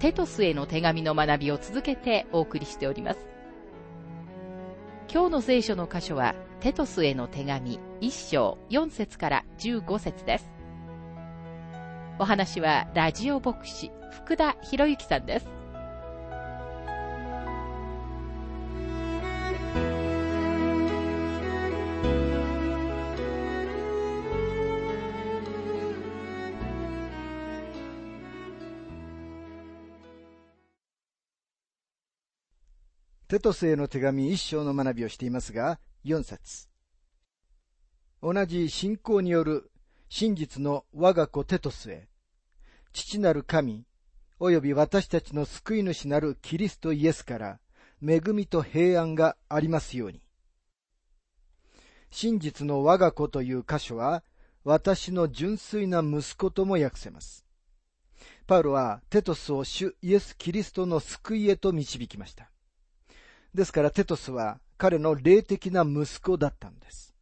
テトスへの手紙の学びを続けてお送りしております。今日の聖書の箇所は、テトスへの手紙1章4節から15節です。お話は、ラジオ牧師、福田博之さんです。テトスへの手紙一章の学びをしていますが、4節同じ信仰による真実の我が子テトスへ、父なる神、及び私たちの救い主なるキリストイエスから、恵みと平安がありますように。真実の我が子という箇所は、私の純粋な息子とも訳せます。パウロはテトスを主イエス・キリストの救いへと導きました。ですからテトスは彼の霊的な息子だったんです。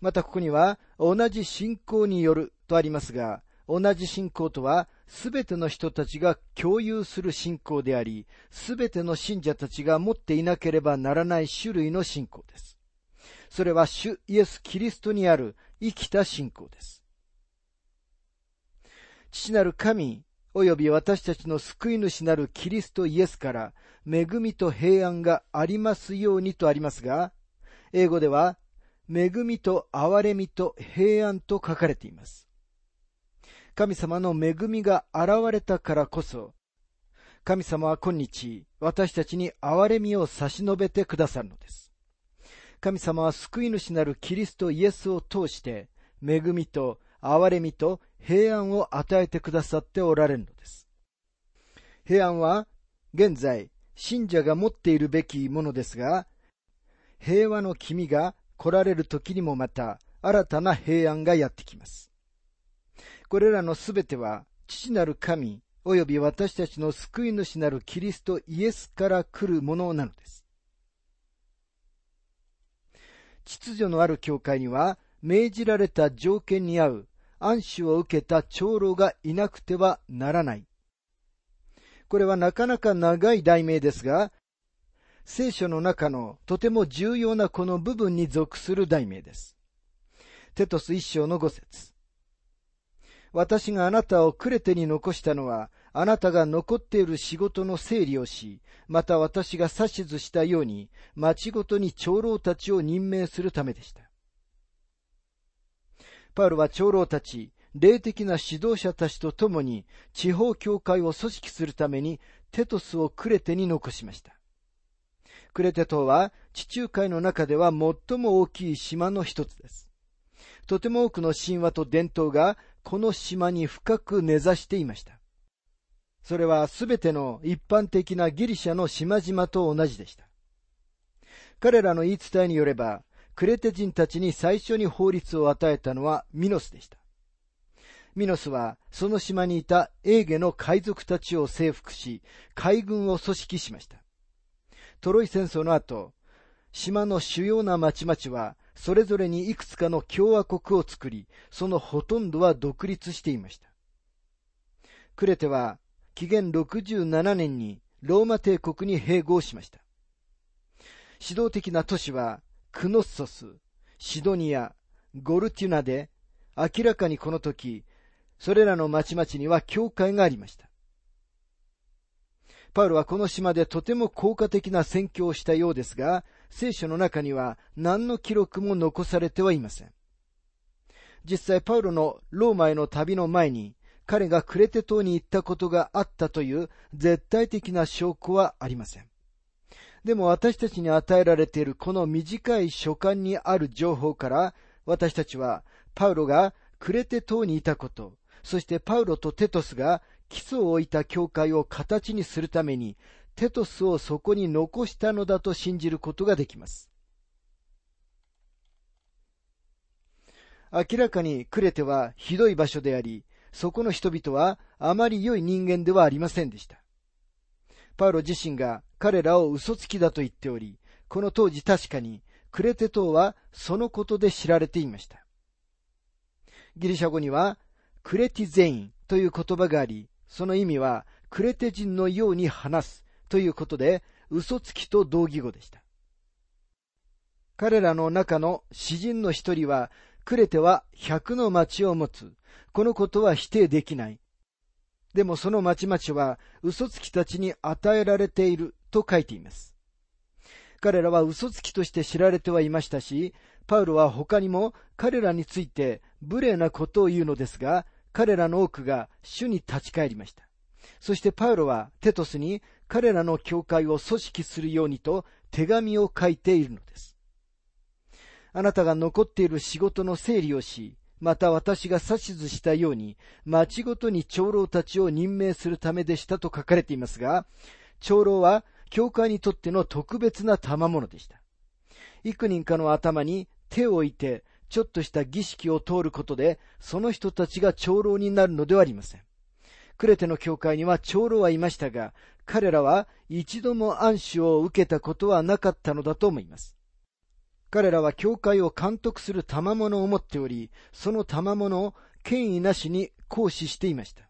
またここには同じ信仰によるとありますが、同じ信仰とはすべての人たちが共有する信仰であり、すべての信者たちが持っていなければならない種類の信仰です。それは主イエス・キリストにある生きた信仰です。父なる神及び私たちの救い主なるキリストイエスから恵みと平安がありますようにとありますが、英語では恵みと憐れみと平安と書かれています。神様の恵みが現れたからこそ、神様は今日私たちに憐れみを差し伸べてくださるのです。神様は救い主なるキリストイエスを通して恵みと憐れみと平安を与えてくださっておられるのです。平安は現在信者が持っているべきものですが、平和の君が来られる時にもまた新たな平安がやってきます。これらのすべては父なる神及び私たちの救い主なるキリストイエスから来るものなのです。秩序のある教会には命じられた条件に合う安守を受けた長老がいなくてはならないこれはなかなか長い題名ですが、聖書の中のとても重要なこの部分に属する題名です。テトス一章の五節私があなたをクレテに残したのは、あなたが残っている仕事の整理をし、また私が指図したように、町ごとに長老たちを任命するためでした。パウロは長老たち、霊的な指導者たちと共に地方教会を組織するためにテトスをクレテに残しました。クレテ島は地中海の中では最も大きい島の一つです。とても多くの神話と伝統がこの島に深く根ざしていました。それはすべての一般的なギリシャの島々と同じでした。彼らの言い伝えによれば、クレテ人たちに最初に法律を与えたのはミノスでした。ミノスはその島にいたエーゲの海賊たちを征服し、海軍を組織しました。トロイ戦争の後、島の主要な町々はそれぞれにいくつかの共和国を作り、そのほとんどは独立していました。クレテは紀元67年にローマ帝国に併合しました。指導的な都市はクノッソス、シドニア、ゴルテュナで明らかにこの時それらの町々には教会がありました。パウロはこの島でとても効果的な宣教をしたようですが、聖書の中には何の記録も残されてはいません。実際パウロのローマへの旅の前に、彼がクレテ島に行ったことがあったという絶対的な証拠はありません。でも私たちに与えられているこの短い書簡にある情報から、私たちはパウロがクレテ島にいたこと、そしてパウロとテトスが基礎を置いた教会を形にするために、テトスをそこに残したのだと信じることができます。明らかにクレテはひどい場所であり、そこの人々はあまり良い人間ではありませんでした。パウロ自身が彼らを嘘つきだと言っており、この当時確かにクレテ島はそのことで知られていました。ギリシャ語にはクレティゼインという言葉があり、その意味はクレテ人のように話すということで嘘つきと同義語でした。彼らの中の詩人の一人はクレテは百の町を持つ。このことは否定できない。でもその町々は嘘つきたちに与えられていると書いています。彼らは嘘つきとして知られてはいましたし、パウロは他にも彼らについて無礼なことを言うのですが、彼らの多くが主に立ち返りました。そしてパウロはテトスに彼らの教会を組織するようにと手紙を書いているのです。あなたが残っている仕事の整理をし、また私が指図したように、町ごとに長老たちを任命するためでしたと書かれていますが、長老は教会にとっての特別な賜物でした。幾人かの頭に手を置いて、ちょっとした儀式を通ることで、その人たちが長老になるのではありません。クレテの教会には長老はいましたが、彼らは一度も暗守を受けたことはなかったのだと思います。彼らは教会を監督する賜物を持っており、その賜物を権威なしに行使していました。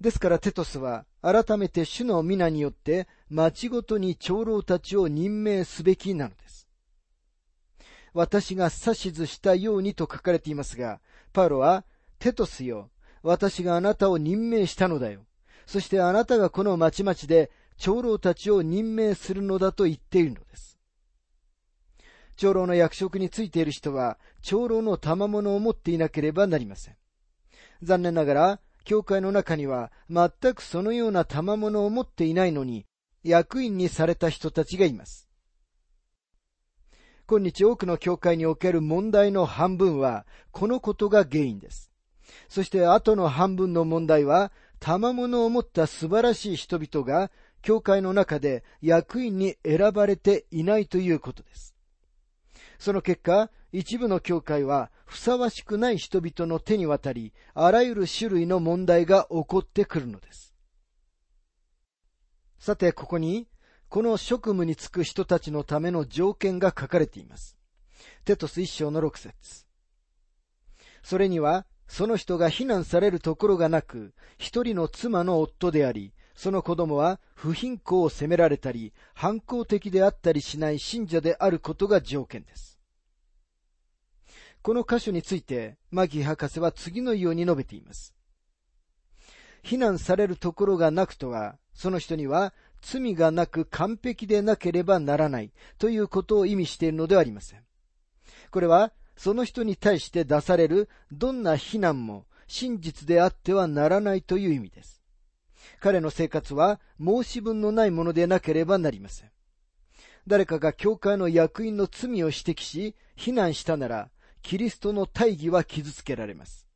ですからテトスは改めて主の皆によって町ごとに長老たちを任命すべきなのです。私が指図したようにと書かれていますが、パウロは、テトスよ、私があなたを任命したのだよ。そしてあなたがこの町々で長老たちを任命するのだと言っているのです。長老の役職についている人は、長老の賜物を持っていなければなりません。残念ながら、教会の中には全くそのような賜物を持っていないのに、役員にされた人たちがいます。今日多くの教会における問題の半分は、このことが原因です。そして後の半分の問題は、賜物を持った素晴らしい人々が、教会の中で役員に選ばれていないということです。その結果、一部の教会はふさわしくない人々の手に渡り、あらゆる種類の問題が起こってくるのです。さて、ここに、この職務に就く人たちのための条件が書かれています。テトス一章の六節。それには、その人が非難されるところがなく、一人の妻の夫であり、その子供は不貧困を責められたり、反抗的であったりしない信者であることが条件です。この箇所について、マギー博士は次のように述べています。非難されるところがなくとは、その人には罪がなく完璧でなければならないということを意味しているのではありません。これは、その人に対して出されるどんな非難も真実であってはならないという意味です。彼の生活は申し分のないものでなければなりません。誰かが教会の役員の罪を指摘し、非難したなら、キリストの大義は傷つけられます。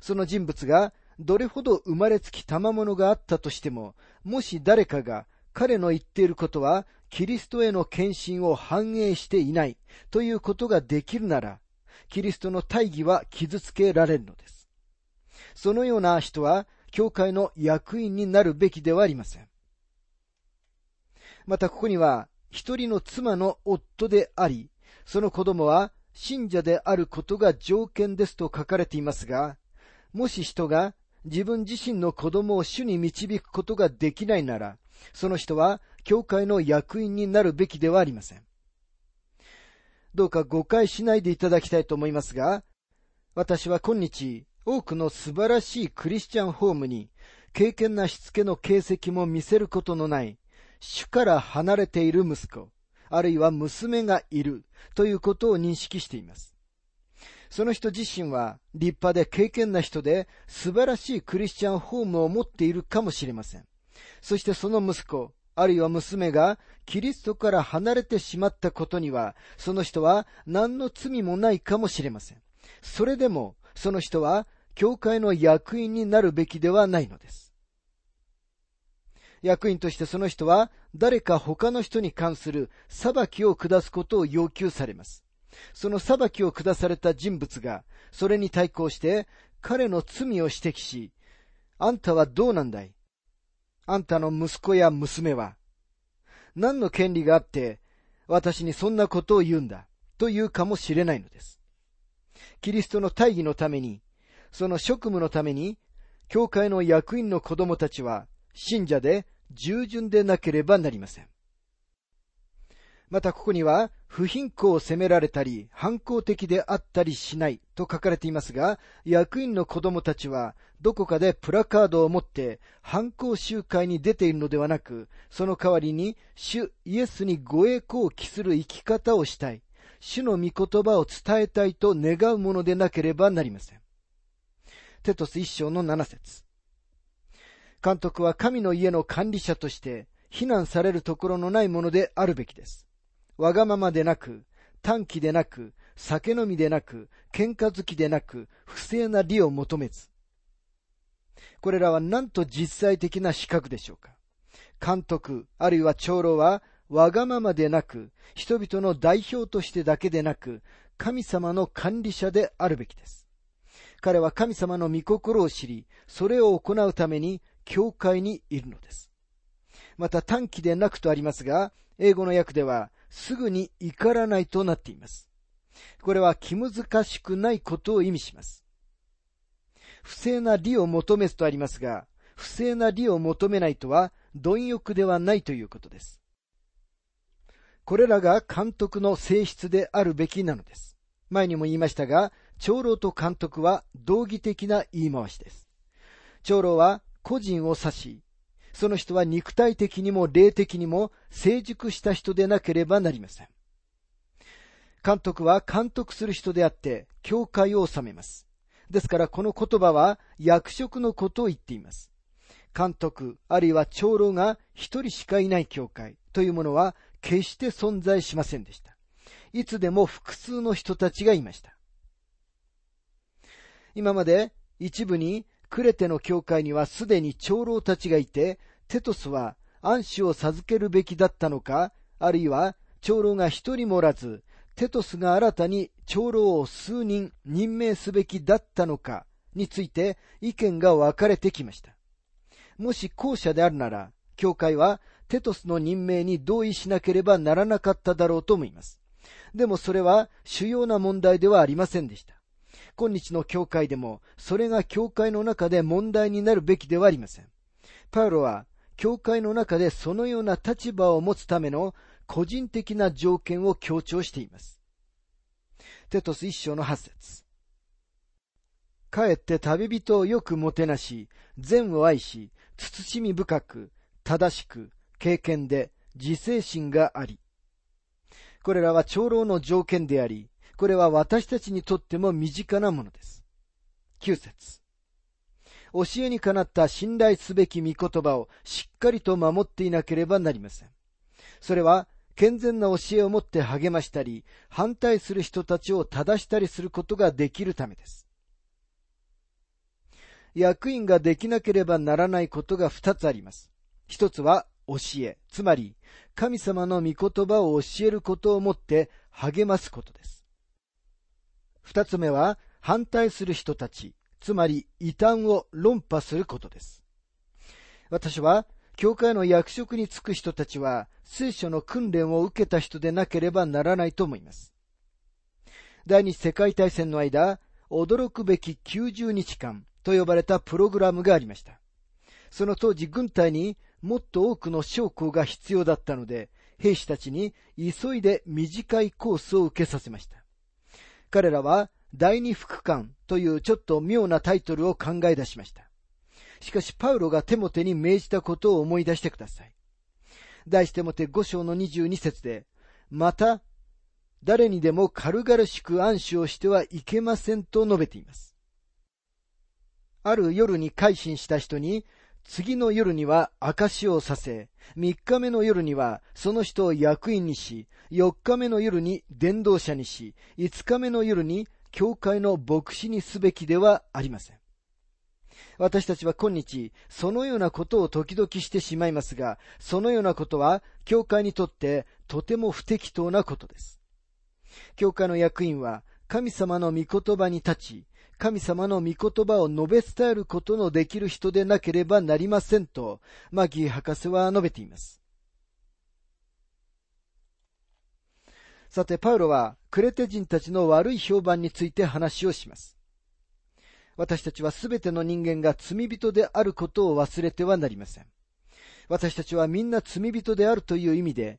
その人物がどれほど生まれつき賜物があったとしても、もし誰かが彼の言っていることはキリストへの献身を反映していないということができるなら、キリストの大義は傷つけられるのです。そのような人は、教会の役員になるべきではありません。またここには、一人の妻の夫であり、その子供は信者であることが条件ですと書かれていますが、もし人が自分自身の子供を主に導くことができないなら、その人は教会の役員になるべきではありません。どうか誤解しないでいただきたいと思いますが、私は今日多くの素晴らしいクリスチャンホームに経験なしつけの形跡も見せることのない主から離れている息子、あるいは娘がいるということを認識しています。その人自身は立派で敬虔な人で素晴らしいクリスチャンホームを持っているかもしれません。そしてその息子、あるいは娘がキリストから離れてしまったことには、その人は何の罪もないかもしれません。それでも、その人は教会の役員になるべきではないのです。役員としてその人は誰か他の人に関する裁きを下すことを要求されます。その裁きを下された人物が、それに対抗して彼の罪を指摘し、あんたはどうなんだいあんたの息子や娘は、何の権利があって私にそんなことを言うんだ？と言うかもしれないのです。キリストの大義のために、その職務のために、教会の役員の子供たちは信者で従順でなければなりません。またここには、不貧困を責められたり、反抗的であったりしないと書かれていますが、役員の子供たちは、どこかでプラカードを持って反抗集会に出ているのではなく、その代わりに、主イエスにご栄光を期する生き方をしたい。主の御言葉を伝えたいと願うものでなければなりません。テトス一章の七節監督は神の家の管理者として非難されるところのないものであるべきです。わがままでなく、短気でなく、酒飲みでなく、喧嘩好きでなく、不正な利を求めず。これらはなんと実際的な資格でしょうか。監督、あるいは長老は、わがままでなく、人々の代表としてだけでなく、神様の管理者であるべきです。彼は神様の御心を知り、それを行うために、教会にいるのです。また短期でなくとありますが、英語の訳では、すぐに怒らないとなっています。これは気難しくないことを意味します。不正な利を求めずとありますが、不正な利を求めないとは、貪欲ではないということです。これらが監督の性質であるべきなのです。前にも言いましたが、長老と監督は道義的な言い回しです。長老は個人を指し、その人は肉体的にも霊的にも成熟した人でなければなりません。監督は監督する人であって、教会を治めます。ですからこの言葉は役職のことを言っています。監督、あるいは長老が一人しかいない教会というものは決して存在しませんでした。いつでも複数の人たちがいました。今まで一部にクレテの教会にはすでに長老たちがいて、テトスは暗視を授けるべきだったのか、あるいは長老が一人もおらず、テトスが新たに長老を数人任命すべきだったのかについて意見が分かれてきました。もし後者であるなら、教会はテトスの任命に同意しなければならなかっただろうと思います。でもそれは主要な問題ではありませんでした。今日の教会でも、それが教会の中で問題になるべきではありません。パウロは、教会の中でそのような立場を持つための個人的な条件を強調しています。テトス一章の八節かえって旅人をよくもてなし、善を愛し、慎み深く、正しく、経験で自制心があり。これらは長老の条件であり、これは私たちにとっても身近なものです。9節教えにかなった信頼すべき御言葉をしっかりと守っていなければなりません。それは健全な教えをもって励ましたり、反対する人たちを正したりすることができるためです。役員ができなければならないことが二つあります。一つは教え、つまり神様の御言葉を教えることをもって励ますことです。二つ目は反対する人たち、つまり異端を論破することです。私は、教会の役職に就く人たちは、聖書の訓練を受けた人でなければならないと思います。第二次世界大戦の間、驚くべき90日間と呼ばれたプログラムがありました。その当時軍隊にもっと多くの将校が必要だったので、兵士たちに急いで短いコースを受けさせました。彼らは第二副官というちょっと妙なタイトルを考え出しました。しかしパウロがテモテに命じたことを思い出してください。第一テモテ5章の22節で、また、誰にでも軽々しく暗視をしてはいけませんと述べています。ある夜に改心した人に、次の夜には証をさせ、三日目の夜にはその人を役員にし、四日目の夜に伝道者にし、五日目の夜に教会の牧師にすべきではありません。私たちは今日、そのようなことを時々してしまいますが、そのようなことは、教会にとってとても不適当なことです。教会の役員は、神様の御言葉に立ち、神様の御言葉を述べ伝えることのできる人でなければなりませんと、マギー博士は述べています。さて、パウロは、クレテ人たちの悪い評判について話をします。私たちはすべての人間が罪人であることを忘れてはなりません。私たちはみんな罪人であるという意味で、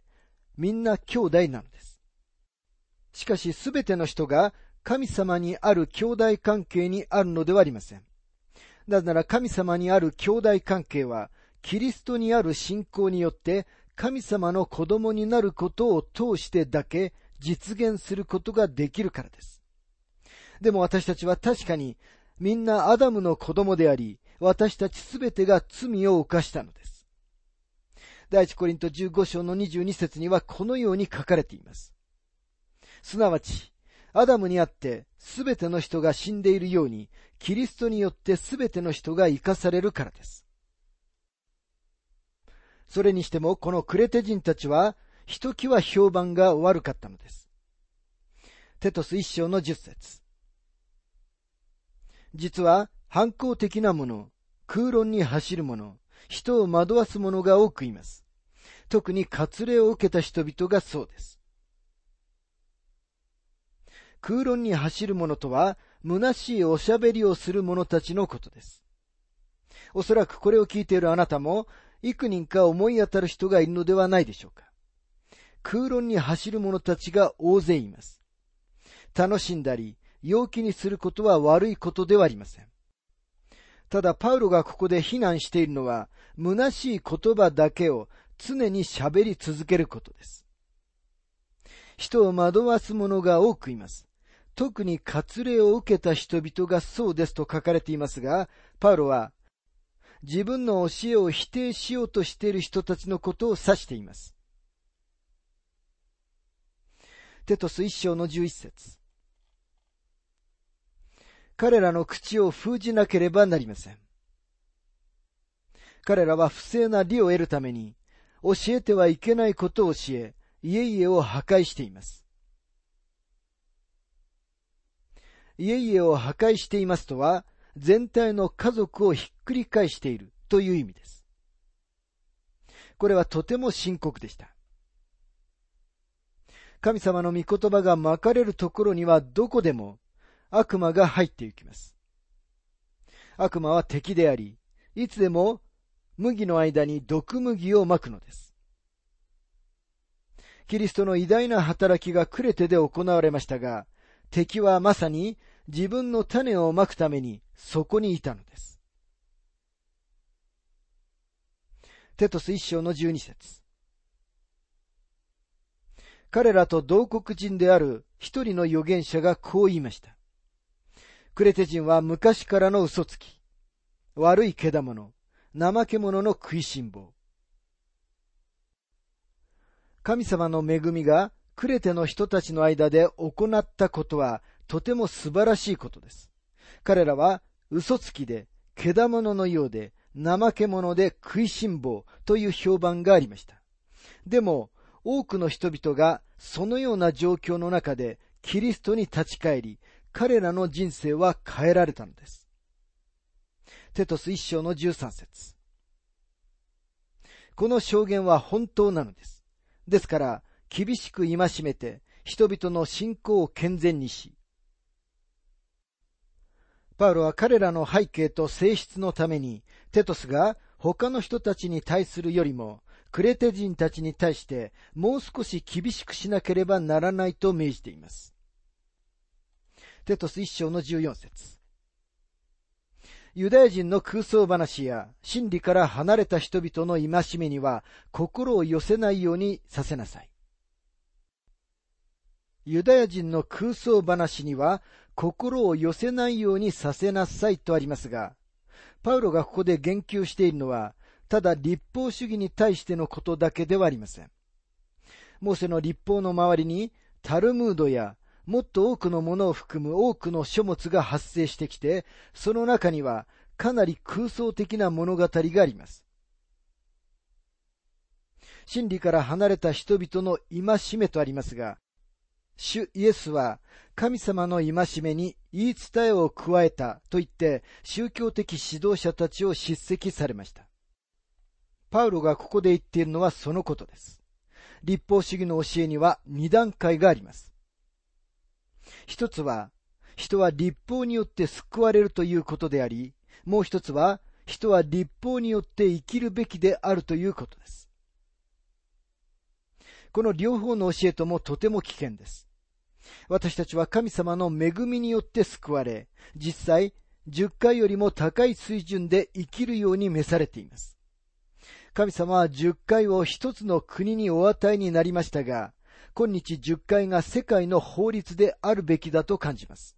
みんな兄弟なのです。しかしすべての人が神様にある兄弟関係にあるのではありません。なぜなら神様にある兄弟関係は、キリストにある信仰によって神様の子供になることを通してだけ実現することができるからです。でも私たちは確かにみんなアダムの子供であり、私たちすべてが罪を犯したのです。第一コリント15章の22節にはこのように書かれています。すなわち、アダムにあってすべての人が死んでいるように、キリストによってすべての人が生かされるからです。それにしても、このクレテ人たちは、ひときわ評判が悪かったのです。テトス一章の十節実は反抗的なもの、空論に走る者、人を惑わす者が多くいます。特に割礼を受けた人々がそうです。空論に走る者とは、虚しいおしゃべりをする者たちのことです。おそらくこれを聞いているあなたも、幾人か思い当たる人がいるのではないでしょうか。空論に走る者たちが大勢います。楽しんだり、陽気にすることは悪いことではありません。ただ、パウロがここで非難しているのは、虚しい言葉だけを常に喋り続けることです。人を惑わす者が多くいます。特に割礼を受けた人々がそうですと書かれていますが、パウロは、自分の教えを否定しようとしている人たちのことを指しています。テトス一章の十一節彼らの口を封じなければなりません。彼らは不正な利を得るために、教えてはいけないことを教え、家々を破壊しています。家々を破壊していますとは、全体の家族をひっくり返しているという意味です。これはとても深刻でした。神様の御言葉がまかれるところにはどこでも悪魔が入っていきます。悪魔は敵であり、いつでも麦の間に毒麦をまくのです。キリストの偉大な働きがクレテで行われましたが、敵はまさに自分の種をまくためにそこにいたのです。テトス一章の十二節彼らと同国人である一人の預言者がこう言いました。クレテ人は昔からの嘘つき、悪いけだ者、怠け者の食いしん坊。神様の恵みがクレテの人たちの間で行ったことはとても素晴らしいことです。彼らは嘘つきで、けだ者のようで、怠け者で食いしん坊という評判がありました。でも、多くの人々がそのような状況の中でキリストに立ち返り、彼らの人生は変えられたのです。テトス一章の十三節この証言は本当なのです。ですから、厳しく戒めて、人々の信仰を健全にし、パウロは彼らの背景と性質のために、テトスが他の人たちに対するよりも、クレテ人たちに対してもう少し厳しくしなければならないと命じています。テトス一章の十四節ユダヤ人の空想話や真理から離れた人々の戒めには心を寄せないようにさせなさい。ユダヤ人の空想話には心を寄せないようにさせなさいとありますが、パウロがここで言及しているのは、ただ立法主義に対してのことだけではありません。モーセの立法の周りにタルムードやもっと多くのものを含む多くの書物が発生してきて、その中にはかなり空想的な物語があります。真理から離れた人々の戒めとありますが、主イエスは神様の戒めに言い伝えを加えたと言って宗教的指導者たちを叱責されました。パウロがここで言っているのはそのことです。立法主義の教えには二段階があります。一つは、人は立法によって救われるということであり、もう一つは、人は立法によって生きるべきであるということです。この両方の教えともとても危険です。私たちは神様の恵みによって救われ、実際、10回よりも高い水準で生きるように召されています。神様は10回を一つの国にお与えになりましたが、今日10回が世界の法律であるべきだと感じます。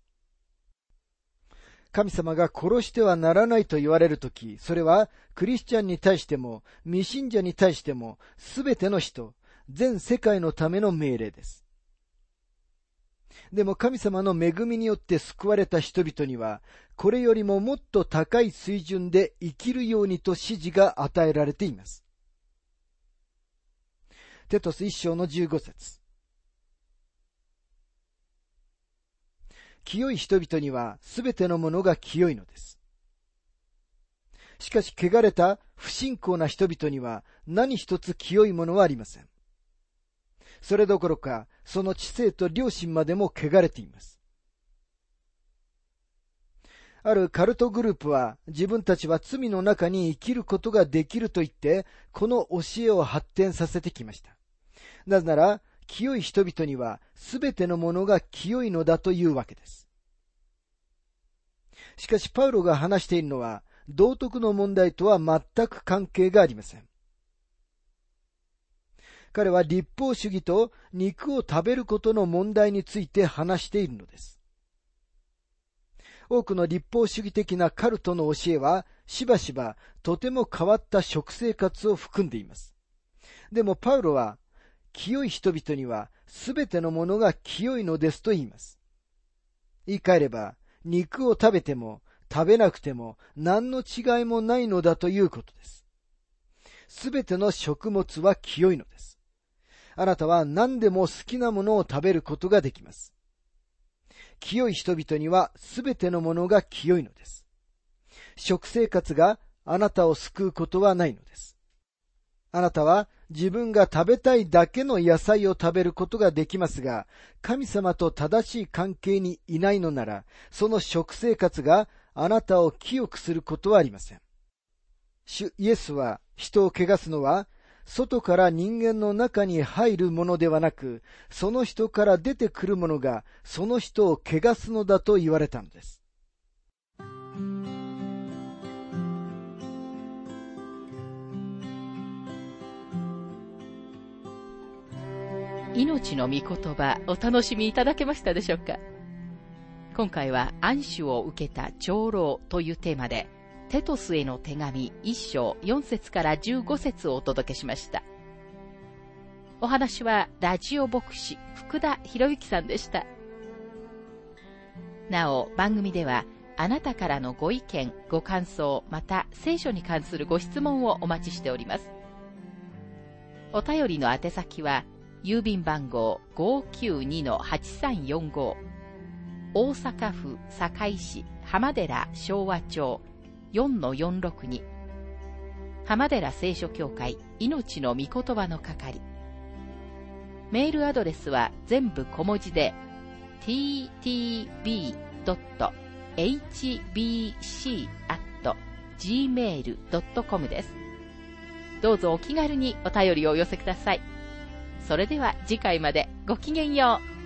神様が殺してはならないと言われるとき、それはクリスチャンに対しても、未信者に対しても、すべての人、全世界のための命令です。でも神様の恵みによって救われた人々には、これよりももっと高い水準で生きるようにと指示が与えられています。テトス一章の十五節清い人々にはすべてのものが清いのです。しかし、汚れた不信仰な人々には何一つ清いものはありません。それどころか、その知性と良心までも汚れています。あるカルトグループは自分たちは罪の中に生きることができると言って、この教えを発展させてきました。なぜなら、清い人々には全てのものが清いのだというわけです。しかし、パウロが話しているのは、道徳の問題とは全く関係がありません。彼は立法主義と肉を食べることの問題について話しているのです。多くの立法主義的なカルトの教えは、しばしばとても変わった食生活を含んでいます。でもパウロは清い人々にはすべてのものが清いのですと言います。言い換えれば、肉を食べても食べなくても何の違いもないのだということです。すべての食物は清いのです。あなたは何でも好きなものを食べることができます。清い人々にはすべてのものが清いのです。食生活があなたを救うことはないのです。あなたは自分が食べたいだけの野菜を食べることができますが、神様と正しい関係にいないのなら、その食生活があなたを清くすることはありません。主イエスは人を汚すのは、外から人間の中に入るものではなく、その人から出てくるものがその人を汚すのだと言われたのです。命の御言葉お楽しみいただけましたでしょうか？今回は暗守を受けた長老というテーマで、テトスへの手紙1章4節から15節をお届けしました。お話はラジオ牧師福田博之さんでした。なお、番組ではあなたからのご意見、ご感想、また聖書に関するご質問をお待ちしております。お便りの宛先は、郵便番号592-8345大阪府堺市浜寺昭和町4-462浜寺聖書協会命の御言葉の係メールアドレスは全部小文字で ttb.hbc.gmail.com です。どうぞお気軽にお便りをお寄せください。それでは次回までごきげんよう。